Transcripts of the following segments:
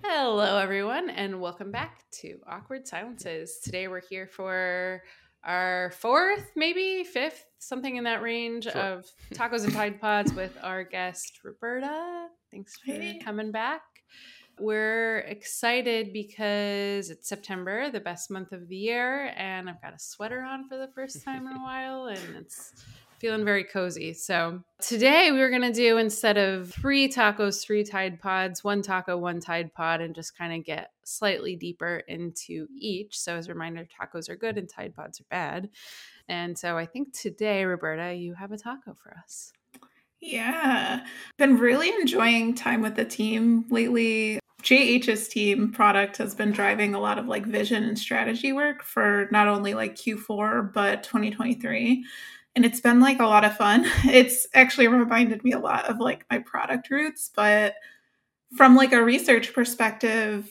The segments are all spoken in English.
Hello, everyone, and welcome back to Awkward Silences. Today we're here for our fourth, maybe fifth, something in that range Sure. of tacos and Tide Pods with our guest, Roberta. Thanks for Hey. coming back. We're excited because it's September, the best month of the year, and I've got a sweater on for the first time in a while, and it's feeling very cozy. So today we were going to do instead of three tacos, three Tide Pods, one taco, one Tide Pod, and just kind of get slightly deeper into each. So as a reminder, tacos are good and Tide Pods are bad. And so I think today, Roberta, you have a taco for us. Yeah. Been really enjoying time with the team lately. JH's team product has been driving a lot of like vision and strategy work for not only like Q4 but 2023. And it's been like a lot of fun. It's actually reminded me a lot of like my product roots, but from like a research perspective,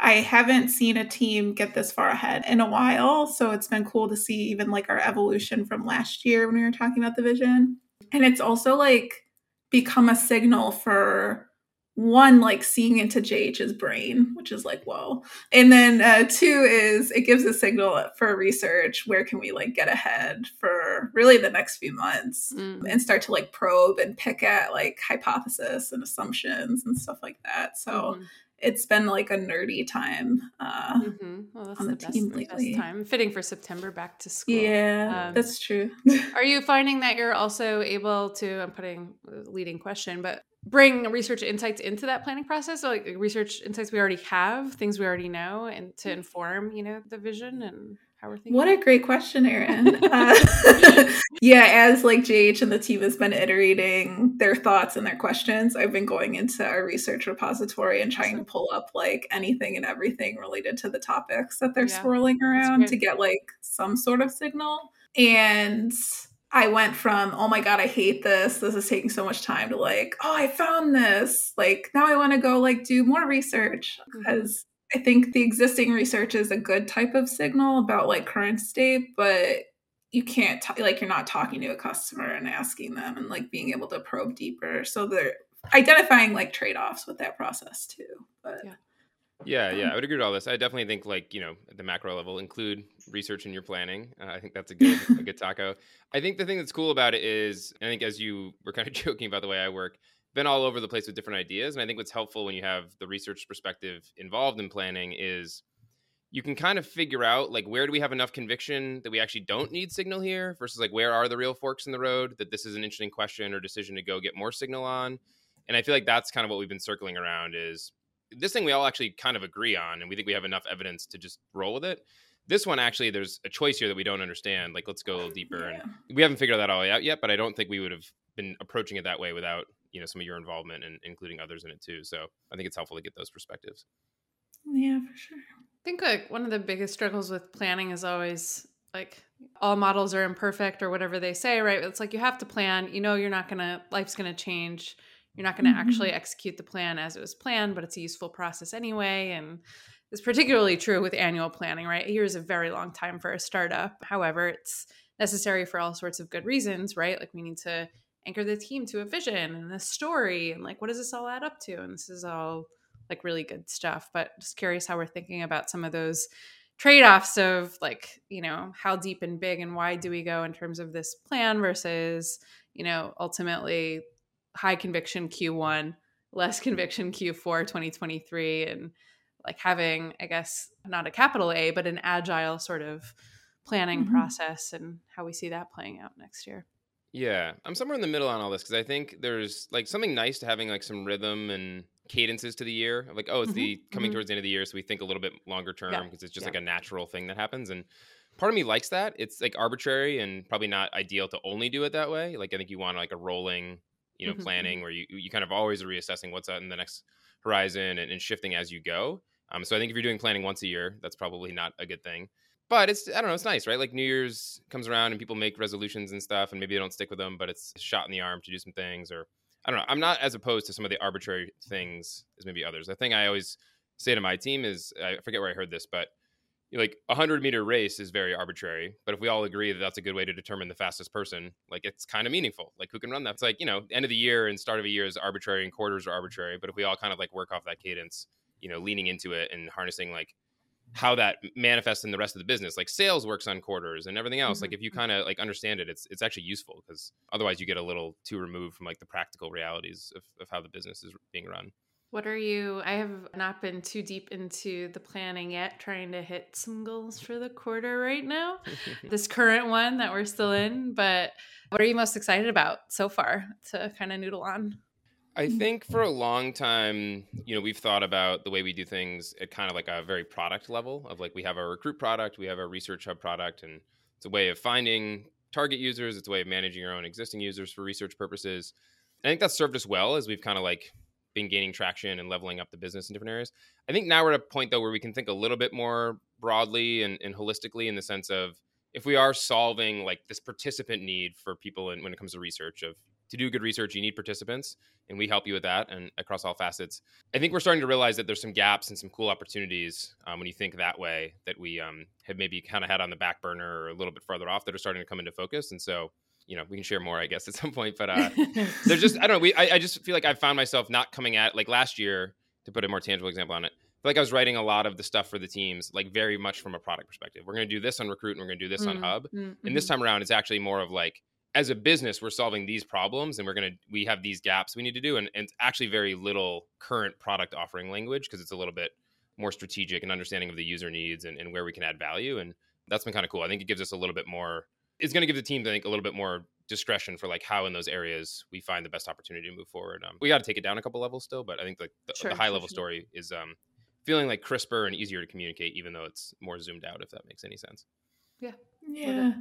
I haven't seen a team get this far ahead in a while. So it's been cool to see even like our evolution from last year when we were talking about the vision. And it's also like become a signal for one, like seeing into JH's brain, which is like, whoa. And then uh, two is it gives a signal for research. Where can we like get ahead for really the next few months Mm. and start to like probe and pick at like hypothesis and assumptions and stuff like that. So Mhm. it's been like a nerdy time. Uh, Mhm. Well, that's on the, the best, team the best lately. time. Fitting for September back to school. Yeah, Um, that's true. Are you finding that you're also able to, I'm putting leading question, but bring research insights into that planning process? So like research insights we already have, things we already know, and to inform, you know, the vision and how thinking? What a great question, Erin. Uh, yeah, as like JH and the team has been iterating their thoughts and their questions, I've been going into our research repository and trying to pull up like anything and everything related to the topics that they're Yeah, swirling around to get like some sort of signal. And I went from, oh my God, I hate this. This is taking so much time to like, oh, I found this. Like, now I want to go like do more research because I think the existing research is a good type of signal about like current state, but you can't ta- like you're not talking to a customer and asking them and like being able to probe deeper. So they're identifying like trade-offs with that process too. But Yeah. Yeah, yeah, I would agree with all this. I definitely think, like you know, at the macro level, include research in your planning. Uh, I think that's a good, a good taco. I think the thing that's cool about it is, I think as you were kind of joking about the way I work, been all over the place with different ideas, and I think what's helpful when you have the research perspective involved in planning is you can kind of figure out like where do we have enough conviction that we actually don't need signal here versus like where are the real forks in the road that this is an interesting question or decision to go get more signal on. And I feel like that's kind of what we've been circling around is this thing we all actually kind of agree on and we think we have enough evidence to just roll with it. This one actually there's a choice here that we don't understand. Like let's go a little deeper yeah. and we haven't figured that all out yet, but I don't think we would have been approaching it that way without, you know, some of your involvement and including others in it too. So I think it's helpful to get those perspectives. Yeah, for sure. I think like one of the biggest struggles with planning is always like all models are imperfect or whatever they say, right? It's like you have to plan. You know, you're not gonna life's gonna change. You're not gonna Mhm. actually execute the plan as it was planned, but it's a useful process anyway. And it's particularly true with annual planning, right? A year is a very long time for a startup. However, it's necessary for all sorts of good reasons, right? Like we need to anchor the team to a vision and a story and like what does this all add up to? And this is all like really good stuff. But just curious how we're thinking about some of those trade-offs of like, you know, how deep and big and wide do we go in terms of this plan versus, you know, ultimately high conviction Q1, less conviction Q4 2023 and like having, I guess, not a capital A, but an agile sort of planning Mhm. process and how we see that playing out next year. Yeah, I'm somewhere in the middle on all this because I think there's like something nice to having like some rhythm and cadences to the year. Like, oh, it's Mhm, the coming mhm. towards the end of the year, so we think a little bit longer term Yeah, because it's just yeah. like a natural thing that happens. And part of me likes that. It's like arbitrary and probably not ideal to only do it that way. Like, I think you want like a rolling, you know, Mhm, planning where you you kind of always are reassessing what's out in the next horizon and, and shifting as you go. Um, so I think if you're doing planning once a year, that's probably not a good thing but it's I don't know, it's nice, right? Like New Year's comes around and people make resolutions and stuff, and maybe they don't stick with them, but it's a shot in the arm to do some things. Or I don't know. I'm not as opposed to some of the arbitrary things as maybe others. The thing I always say to my team is I forget where I heard this, but like a hundred meter race is very arbitrary. But if we all agree that that's a good way to determine the fastest person, like it's kind of meaningful. Like who can run that? It's like you know, end of the year and start of a year is arbitrary, and quarters are arbitrary. But if we all kind of like work off that cadence, you know leaning into it and harnessing like how that manifests in the rest of the business like sales works on quarters and everything else mm-hmm. like if you kind of like understand it it's it's actually useful because otherwise you get a little too removed from like the practical realities of, of how the business is being run what are you? I have not been too deep into the planning yet, trying to hit some goals for the quarter right now. this current one that we're still in, but what are you most excited about so far to kind of noodle on? I think for a long time, you know, we've thought about the way we do things at kind of like a very product level of like we have our recruit product, we have our research hub product, and it's a way of finding target users, it's a way of managing your own existing users for research purposes. I think that's served us well as we've kind of like been gaining traction and leveling up the business in different areas. I think now we're at a point though where we can think a little bit more broadly and, and holistically in the sense of if we are solving like this participant need for people in, when it comes to research of to do good research you need participants and we help you with that and across all facets i think we're starting to realize that there's some gaps and some cool opportunities um, when you think that way that we um, have maybe kind of had on the back burner or a little bit further off that are starting to come into focus and so you know, we can share more, I guess, at some point. But uh, there's just, I don't know. We, I, I just feel like I found myself not coming at like last year to put a more tangible example on it. Like I was writing a lot of the stuff for the teams, like very much from a product perspective. We're going to do this on Recruit and we're going to do this mm-hmm. on Hub. Mm-hmm. And this mm-hmm. time around, it's actually more of like, as a business, we're solving these problems and we're going to, we have these gaps we need to do. And, and it's actually very little current product offering language because it's a little bit more strategic and understanding of the user needs and, and where we can add value. And that's been kind of cool. I think it gives us a little bit more it's going to give the team, I think, a little bit more discretion for like how in those areas we find the best opportunity to move forward. Um, we got to take it down a couple levels still, but I think like the, sure, the high level sure. story is um, feeling like crisper and easier to communicate, even though it's more zoomed out. If that makes any sense. Yeah. Yeah.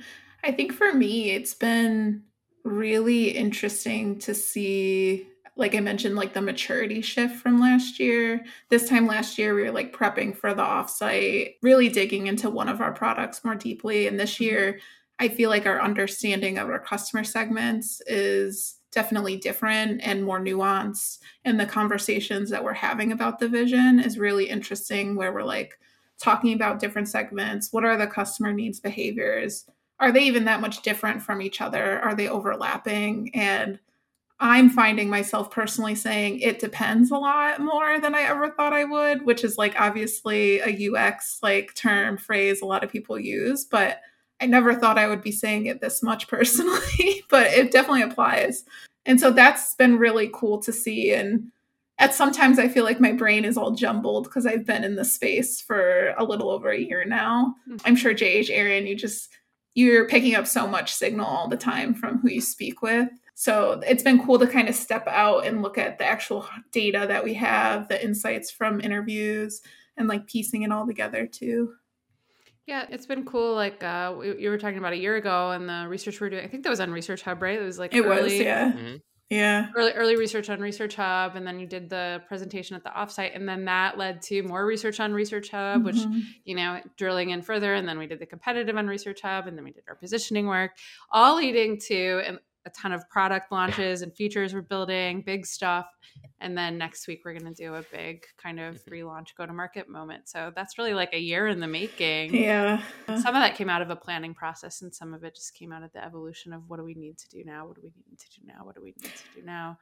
I think for me, it's been really interesting to see like I mentioned, like the maturity shift from last year. This time last year, we were like prepping for the offsite, really digging into one of our products more deeply. And this mm-hmm. year, I feel like our understanding of our customer segments is definitely different and more nuanced. And the conversations that we're having about the vision is really interesting, where we're like talking about different segments. What are the customer needs behaviors? Are they even that much different from each other? Are they overlapping? And I'm finding myself personally saying it depends a lot more than I ever thought I would, which is like obviously a UX like term phrase a lot of people use, but I never thought I would be saying it this much personally, but it definitely applies. And so that's been really cool to see. And at sometimes I feel like my brain is all jumbled because I've been in this space for a little over a year now. Mm-hmm. I'm sure JH Erin, you just you're picking up so much signal all the time from who you speak with. So it's been cool to kind of step out and look at the actual data that we have, the insights from interviews, and like piecing it all together too. Yeah, it's been cool. Like uh, we, you were talking about a year ago, and the research we are doing. I think that was on Research Hub, right? It was like it early, was, yeah, mm-hmm. Yeah, early early research on Research Hub, and then you did the presentation at the offsite, and then that led to more research on Research Hub, mm-hmm. which you know drilling in further, and then we did the competitive on Research Hub, and then we did our positioning work, all leading to and a ton of product launches and features we're building, big stuff. And then next week we're going to do a big kind of mm-hmm. relaunch go to market moment. So that's really like a year in the making. Yeah. Some of that came out of a planning process and some of it just came out of the evolution of what do we need to do now? What do we need to do now? What do we need to do now?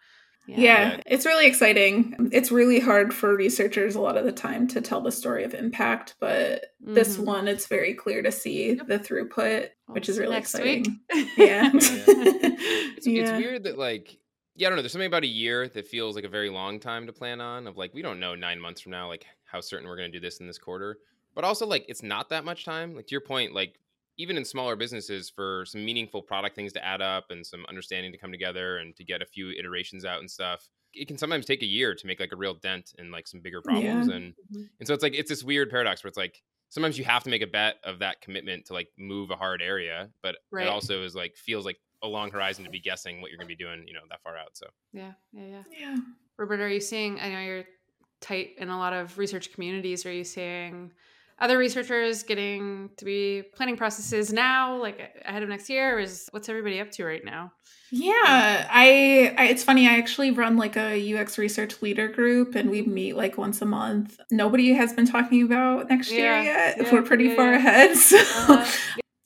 Yeah. yeah. it's really exciting. It's really hard for researchers a lot of the time to tell the story of impact, but mm-hmm. this one, it's very clear to see yep. the throughput, which is really Next exciting. Week. Yeah. yeah. It's, yeah. it's weird that, like, yeah, I don't know. There's something about a year that feels like a very long time to plan on. Of like, we don't know nine months from now, like how certain we're going to do this in this quarter. But also, like, it's not that much time. Like to your point, like even in smaller businesses for some meaningful product things to add up and some understanding to come together and to get a few iterations out and stuff it can sometimes take a year to make like a real dent in like some bigger problems yeah. and mm-hmm. and so it's like it's this weird paradox where it's like sometimes you have to make a bet of that commitment to like move a hard area but right. it also is like feels like a long horizon to be guessing what you're going to be doing you know that far out so yeah yeah yeah yeah robert are you seeing i know you're tight in a lot of research communities are you seeing other researchers getting to be planning processes now, like ahead of next year? is what's everybody up to right now? Yeah, I, I, it's funny. I actually run like a UX research leader group, and we meet like once a month. Nobody has been talking about next yeah, year yet. Yeah, We're pretty yeah, far ahead, so. Uh-huh.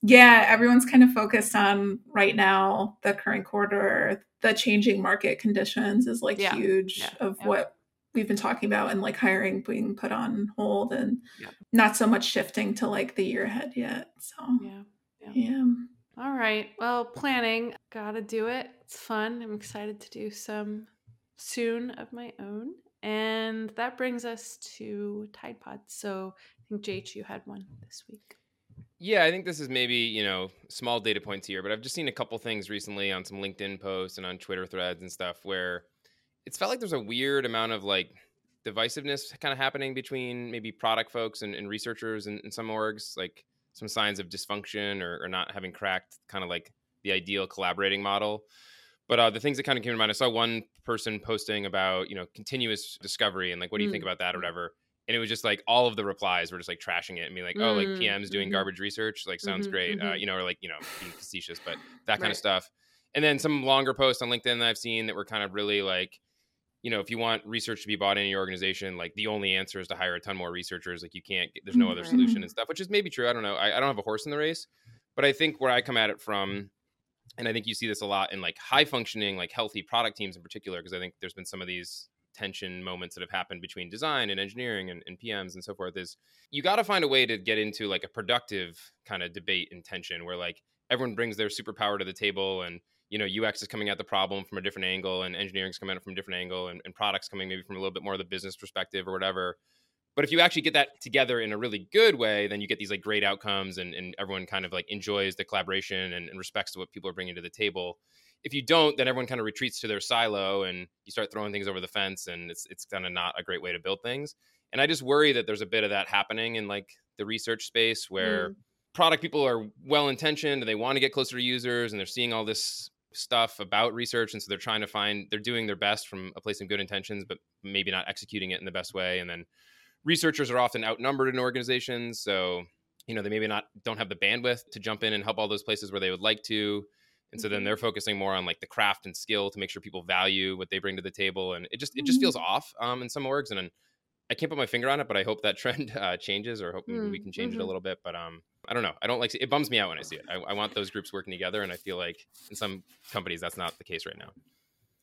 Yeah, everyone's kind of focused on right now the current quarter, the changing market conditions is like huge of what we've been talking about and like hiring being put on hold and yeah. not so much shifting to like the year ahead yet. So yeah. Yeah. yeah. All right. Well, planning, gotta do it. It's fun. I'm excited to do some soon of my own. And that brings us to Tide Pods. So I think JH, you had one this week. Yeah, I think this is maybe, you know, small data points here, but I've just seen a couple things recently on some LinkedIn posts and on Twitter threads and stuff where it's felt like there's a weird amount of like divisiveness kind of happening between maybe product folks and, and researchers in, in, some orgs, like some signs of dysfunction or, or not having cracked kind of like the ideal collaborating model. But uh, the things that kind of came to mind, I saw one person posting about, you know, continuous discovery and like, what do you mm. think about that or whatever and it was just like all of the replies were just like trashing it and being like, oh, like mm, PM's doing mm-hmm. garbage research, like sounds mm-hmm, great, uh, mm-hmm. uh, you know, or like you know being facetious, but that kind right. of stuff. And then some longer posts on LinkedIn that I've seen that were kind of really like, you know, if you want research to be bought in your organization, like the only answer is to hire a ton more researchers. Like you can't, there's no other mm-hmm. solution and stuff, which is maybe true. I don't know. I, I don't have a horse in the race, but I think where I come at it from, and I think you see this a lot in like high functioning, like healthy product teams in particular, because I think there's been some of these tension moments that have happened between design and engineering and, and PMs and so forth is you got to find a way to get into like a productive kind of debate and tension where like everyone brings their superpower to the table and you know UX is coming at the problem from a different angle and engineering is coming at it from a different angle and, and products coming maybe from a little bit more of the business perspective or whatever. But if you actually get that together in a really good way, then you get these like great outcomes and, and everyone kind of like enjoys the collaboration and, and respects to what people are bringing to the table if you don't, then everyone kind of retreats to their silo and you start throwing things over the fence, and it's it's kind of not a great way to build things. And I just worry that there's a bit of that happening in like the research space where mm. product people are well intentioned and they want to get closer to users and they're seeing all this stuff about research and so they're trying to find they're doing their best from a place of good intentions but maybe not executing it in the best way and then researchers are often outnumbered in organizations so you know they maybe not don't have the bandwidth to jump in and help all those places where they would like to and so then mm-hmm. they're focusing more on like the craft and skill to make sure people value what they bring to the table and it just it just feels mm-hmm. off um, in some orgs and I can't put my finger on it, but I hope that trend uh, changes, or hope mm, we can change mm-hmm. it a mm-hmm. little bit. But um, I don't know. I don't like it. It bums me out when I see it. I, I, want those groups working together, and I feel like in some companies that's not the case right now.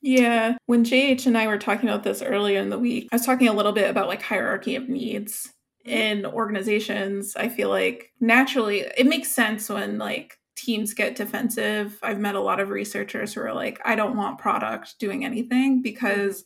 Yeah, when JH and I were talking about this earlier in the week, I was talking a little bit about like hierarchy of needs in organizations. I feel like naturally it makes sense when like teams get defensive. I've met a lot of researchers who are like, I don't want product doing anything because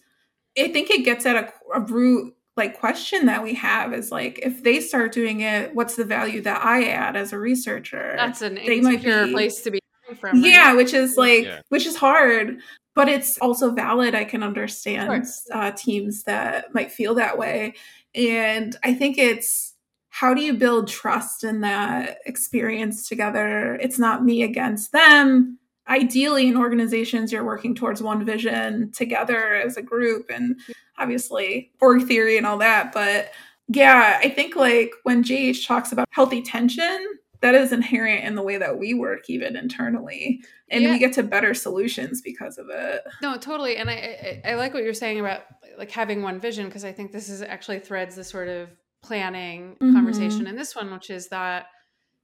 I think it gets at a, a root like question that we have is like if they start doing it, what's the value that I add as a researcher? That's an they might be, place to be from. Right? Yeah, which is like yeah. which is hard, but it's also valid. I can understand sure. uh, teams that might feel that way, and I think it's how do you build trust in that experience together? It's not me against them. Ideally, in organizations, you're working towards one vision together as a group, and obviously, org theory and all that. But yeah, I think like when JH talks about healthy tension, that is inherent in the way that we work, even internally, and yeah. we get to better solutions because of it. No, totally. And I, I, I like what you're saying about like having one vision because I think this is actually threads the sort of planning mm-hmm. conversation in this one, which is that,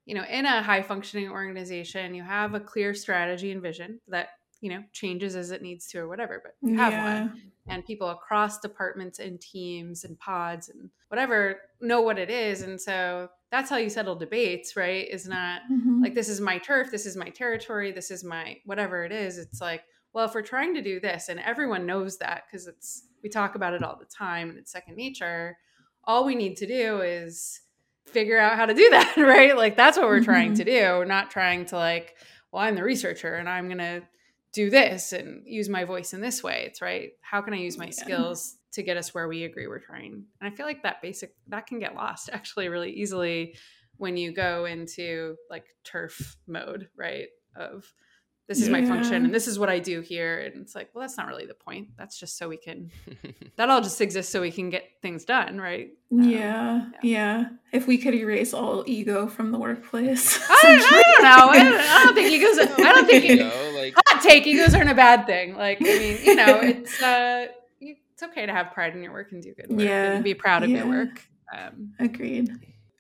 you know, in a high functioning organization, you have a clear strategy and vision that, you know, changes as it needs to or whatever, but you have yeah. one. And people across departments and teams and pods and whatever know what it is. And so that's how you settle debates, right? Is not mm-hmm. like, this is my turf, this is my territory, this is my whatever it is. It's like, well, if we're trying to do this and everyone knows that because it's, we talk about it all the time and it's second nature all we need to do is figure out how to do that, right? Like that's what we're mm-hmm. trying to do. We're not trying to like, well, I'm the researcher and I'm going to do this and use my voice in this way. It's right. How can I use my yeah. skills to get us where we agree we're trying? And I feel like that basic that can get lost actually really easily when you go into like turf mode, right? Of this is yeah. my function and this is what I do here. And it's like, well, that's not really the point. That's just so we can, that all just exists so we can get things done, right? Um, yeah, yeah, yeah. If we could erase all ego from the workplace. I, I don't know. I don't, I don't, think egos, I don't think, you know, like, hot take, egos aren't a bad thing. Like, I mean, you know, it's, uh, it's okay to have pride in your work and do good work yeah. and be proud of yeah. your work. Um, Agreed.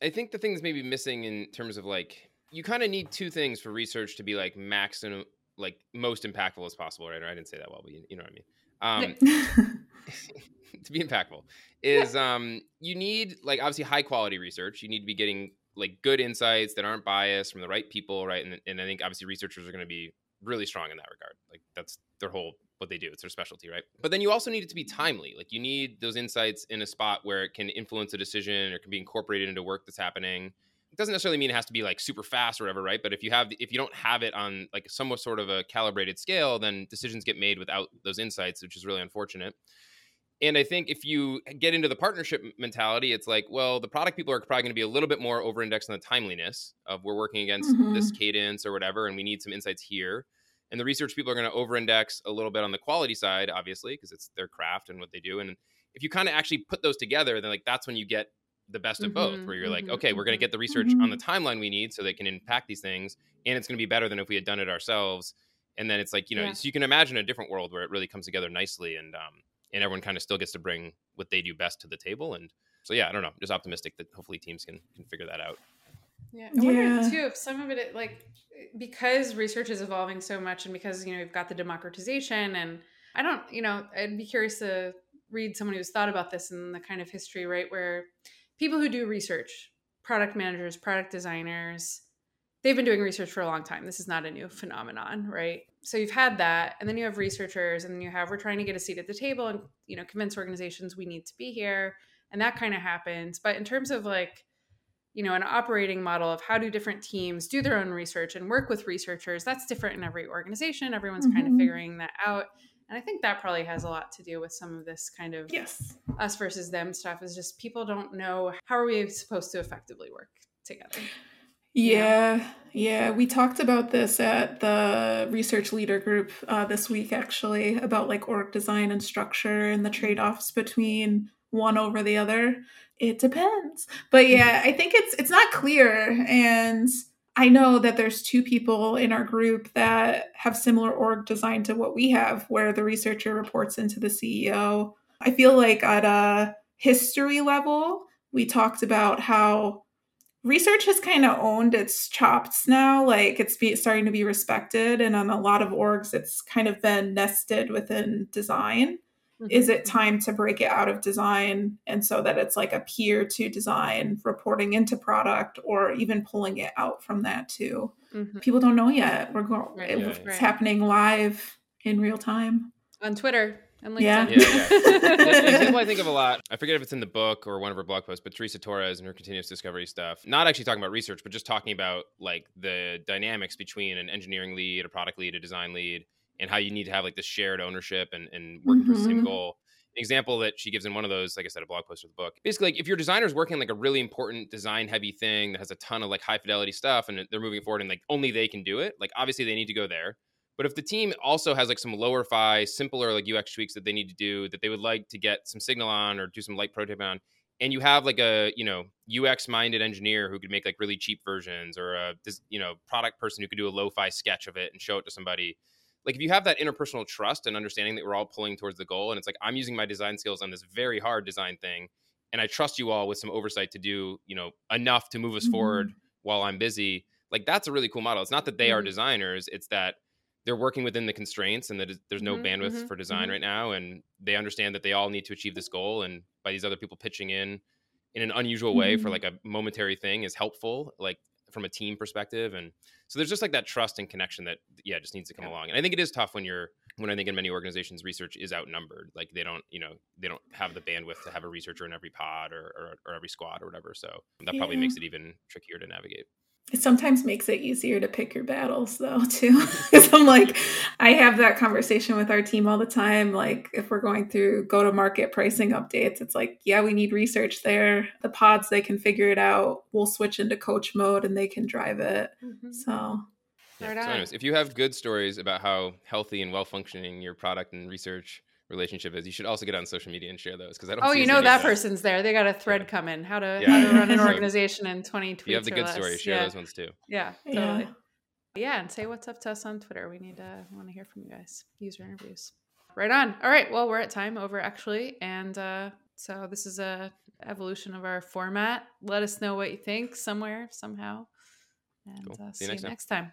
I think the thing that's maybe missing in terms of like you kind of need two things for research to be like max and like most impactful as possible, right? Or I didn't say that well, but you, you know what I mean. Um, to be impactful is um, you need like obviously high quality research. You need to be getting like good insights that aren't biased from the right people, right? And, and I think obviously researchers are going to be really strong in that regard. Like that's their whole what they do. It's their specialty, right? But then you also need it to be timely. Like you need those insights in a spot where it can influence a decision or can be incorporated into work that's happening. It doesn't necessarily mean it has to be like super fast or whatever, right? But if you have if you don't have it on like somewhat sort of a calibrated scale, then decisions get made without those insights, which is really unfortunate. And I think if you get into the partnership mentality, it's like, well, the product people are probably going to be a little bit more over indexed on the timeliness of we're working against mm-hmm. this cadence or whatever, and we need some insights here. And the research people are going to over index a little bit on the quality side, obviously, because it's their craft and what they do. And if you kind of actually put those together, then like that's when you get the best of mm-hmm, both, where you're mm-hmm, like, okay, we're going to mm-hmm, get the research on the mm-hmm. timeline we need so they can impact these things, and it's going to be better than if we had done it ourselves. And then it's like, you know, yeah. so you can imagine a different world where it really comes together nicely and um, and everyone kind of still gets to bring what they do best to the table. And so, yeah, I don't know, just optimistic that hopefully teams can can figure that out. Yeah, I wonder yeah. too if some of it like because research is evolving so much, and because you know we've got the democratization, and I don't, you know, I'd be curious to read someone who's thought about this in the kind of history, right, where people who do research, product managers, product designers, they've been doing research for a long time. This is not a new phenomenon, right? So you've had that, and then you have researchers, and then you have we're trying to get a seat at the table and you know convince organizations we need to be here, and that kind of happens. But in terms of like you know an operating model of how do different teams do their own research and work with researchers that's different in every organization everyone's mm-hmm. kind of figuring that out and i think that probably has a lot to do with some of this kind of yes us versus them stuff is just people don't know how are we supposed to effectively work together yeah, yeah. We talked about this at the research leader group uh, this week, actually, about like org design and structure and the mm-hmm. trade offs between one over the other. It depends, but yeah, I think it's it's not clear, and I know that there's two people in our group that have similar org design to what we have, where the researcher reports into the CEO. I feel like at a history level, we talked about how research has kind of owned its chops now like it's be, starting to be respected and on a lot of orgs it's kind of been nested within design mm-hmm. is it time to break it out of design and so that it's like a peer to design reporting into product or even pulling it out from that too mm-hmm. people don't know yet we're going right. it's yeah, happening live in real time on twitter and LinkedIn. Yeah. yeah, yeah. example I think of a lot. I forget if it's in the book or one of her blog posts, but Teresa Torres and her continuous discovery stuff. Not actually talking about research, but just talking about like the dynamics between an engineering lead, a product lead, a design lead, and how you need to have like this shared ownership and, and working mm-hmm. towards the same goal. An example that she gives in one of those, like I said, a blog post or the book. Basically, like if your designer is working like a really important design heavy thing that has a ton of like high fidelity stuff and they're moving forward and like only they can do it, like obviously they need to go there but if the team also has like some lower fi, simpler like UX tweaks that they need to do that they would like to get some signal on or do some light prototyping on, and you have like a you know UX minded engineer who could make like really cheap versions or a you know product person who could do a lo-fi sketch of it and show it to somebody. Like if you have that interpersonal trust and understanding that we're all pulling towards the goal, and it's like I'm using my design skills on this very hard design thing, and I trust you all with some oversight to do you know enough to move us mm-hmm. forward while I'm busy. Like that's a really cool model. It's not that they mm-hmm. are designers; it's that they're working within the constraints and that there's no mm-hmm, bandwidth mm-hmm, for design mm-hmm. right now and they understand that they all need to achieve this goal and by these other people pitching in in an unusual way for mm-hmm. like a momentary thing is helpful like from a team perspective and so there's just like that trust and connection that yeah just needs to come yeah. along and i think it is tough when you're when i think in many organizations research is outnumbered like they don't you know they don't have the bandwidth to have a researcher in every pod or or, or every squad or whatever so that yeah. probably makes it even trickier to navigate it sometimes makes it easier to pick your battles though too because i'm like i have that conversation with our team all the time like if we're going through go to market pricing updates it's like yeah we need research there the pods they can figure it out we'll switch into coach mode and they can drive it mm-hmm. so yeah. so anyways, if you have good stories about how healthy and well functioning your product and research relationship is, you should also get on social media and share those because I don't. Oh, you know that, that, person's there. They got a thread yeah. coming. How to yeah. how to run an organization in twenty tweets. You have the good less. story. Share yeah. those ones too. Yeah, totally. Yeah. and say what's up to us on Twitter. We need to want to hear from you guys. User interviews. Right on. All right. Well, we're at time over actually, and uh, so this is a evolution of our format. Let us know what you think somewhere somehow, and cool. uh, see, see, you next time. Next time.